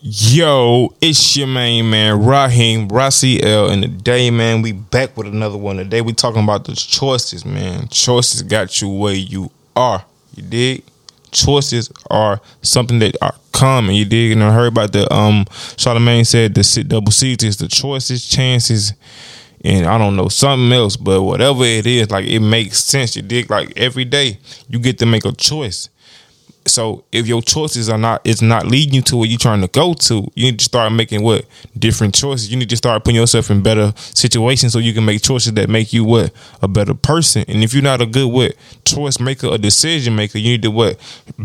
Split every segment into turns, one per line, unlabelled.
Yo, it's your main man, Raheem Rossi L. And today, man, we back with another one. Today, we talking about the choices, man. Choices got you where you are. You dig? Choices are something that are common. You dig? And I heard about the um Charlamagne said the double C's is the choices, chances, and I don't know something else, but whatever it is, like it makes sense. You dig? Like every day, you get to make a choice. So if your choices are not it's not leading you to where you're trying to go to, you need to start making what different choices. You need to start putting yourself in better situations so you can make choices that make you what a better person. And if you're not a good what choice maker, a decision maker, you need to what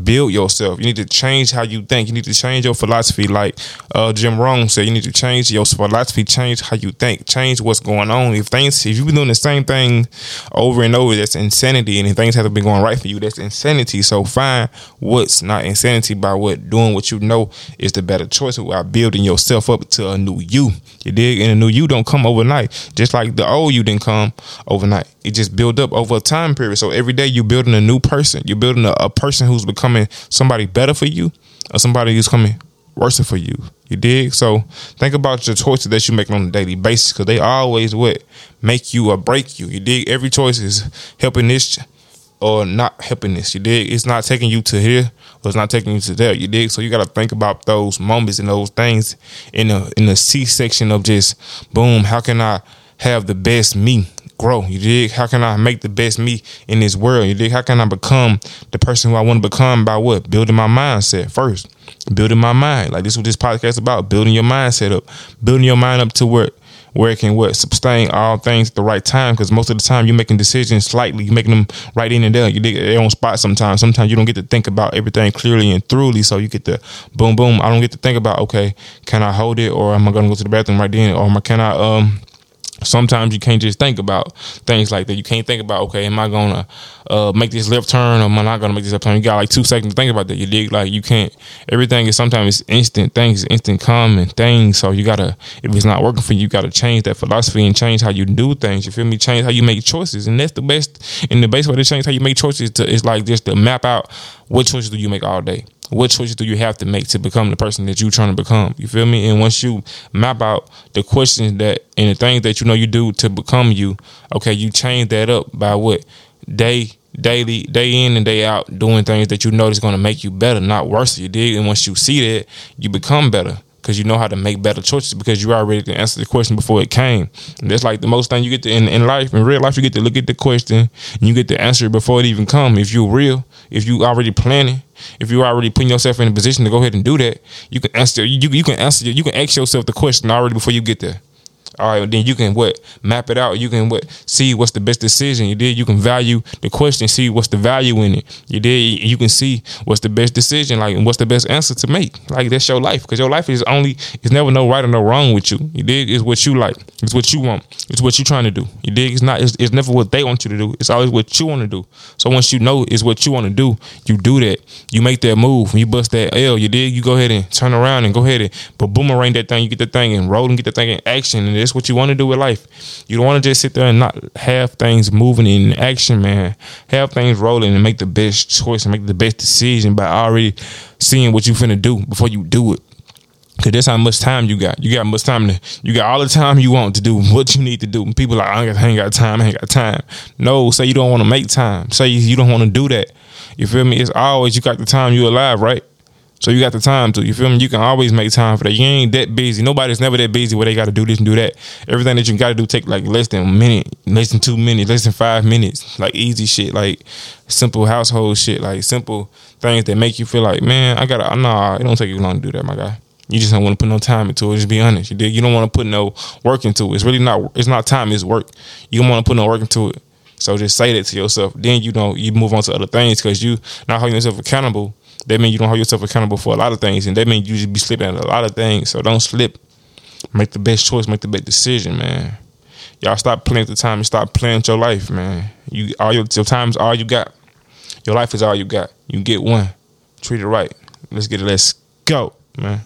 build yourself. You need to change how you think. You need to change your philosophy. Like uh, Jim Rohn said, you need to change your philosophy, change how you think, change what's going on. If things if you've been doing the same thing over and over, that's insanity. And if things haven't been going right for you, that's insanity. So find what's not insanity by what doing what you know is the better choice without building yourself up to a new you. You dig? And a new you don't come overnight. Just like the old you didn't come overnight. It just build up over a time period. So every day you're building a new person. You're building a, a person who's becoming somebody better for you or somebody who's coming worse for you. You dig? So think about your choices that you make on a daily basis because they always what make you or break you. You dig? Every choice is helping this or not happiness. You dig? It's not taking you to here or it's not taking you to there. You dig? So you got to think about those moments and those things in the in the C section of just boom. How can I have the best me? Grow, you dig? How can I make the best me in this world? You dig? How can I become the person who I want to become by what? Building my mindset first. Building my mind. Like this is what this podcast is about. Building your mindset up. Building your mind up to where where it can what sustain all things at the right time. Because most of the time you're making decisions slightly, you're making them right in and there. You dig their own spot sometimes. Sometimes you don't get to think about everything clearly and thoroughly. So you get the boom, boom. I don't get to think about okay, can I hold it or am I gonna go to the bathroom right then or can I um sometimes you can't just think about things like that. You can't think about, okay, am I gonna uh, make this left turn or am I not gonna make this left turn? You got like two seconds to think about that. You dig? Like you can't. Everything is sometimes it's instant things, instant common things. So you gotta, if it's not working for you, you gotta change that philosophy and change how you do things. You feel me? Change how you make choices, and that's the best. And the best way to change how you make choices to, is like just to map out what choices do you make all day what choices do you have to make to become the person that you're trying to become? You feel me? And once you map out the questions that and the things that you know you do to become you, okay, you change that up by what day daily day in and day out doing things that you know is going to make you better not worse you dig and once you see that you become better because you know how to make better choices because you already answered the question before it came. And that's like the most thing you get to in, in life. In real life, you get to look at the question and you get to answer it before it even come. If you're real, if you already planning, if you already putting yourself in a position to go ahead and do that, you can answer you, you can answer you can ask yourself the question already before you get there. All right, then you can what map it out. You can what see what's the best decision. You did. You can value the question. See what's the value in it. You did. You can see what's the best decision. Like what's the best answer to make. Like that's your life because your life is only. It's never no right or no wrong with you. You dig? It's what you like. It's what you want. It's what you're trying to do. You dig? It's not. It's, it's never what they want you to do. It's always what you want to do. So once you know it's what you want to do, you do that. You make that move. You bust that L. You dig? You go ahead and turn around and go ahead and but boomerang that thing. You get the thing and roll and get the thing in action. And that's what you want to do with life. You don't want to just sit there and not have things moving in action, man. Have things rolling and make the best choice and make the best decision by already seeing what you finna do before you do it. Cause that's how much time you got. You got much time to. You got all the time you want to do what you need to do. And people like I ain't got time. I ain't got time. No, say you don't want to make time. Say you don't want to do that. You feel me? It's always you got the time you alive, right? So you got the time to. You feel me? You can always make time for that. You ain't that busy. Nobody's never that busy where they got to do this and do that. Everything that you got to do take like less than a minute, less than two minutes, less than five minutes. Like easy shit, like simple household shit, like simple things that make you feel like, man, I gotta. Nah, it don't take you long to do that, my guy. You just don't want to put no time into it. Just be honest. You did. You don't want to put no work into it. It's really not. It's not time. It's work. You don't want to put no work into it. So just say that to yourself. Then you know you move on to other things because you not holding yourself accountable that means you don't hold yourself accountable for a lot of things, and that means you just be slipping at a lot of things. So don't slip. Make the best choice. Make the best decision, man. Y'all stop playing the time and stop playing with your life, man. You all your, your time's all you got. Your life is all you got. You get one. Treat it right. Let's get it. Let's go, man.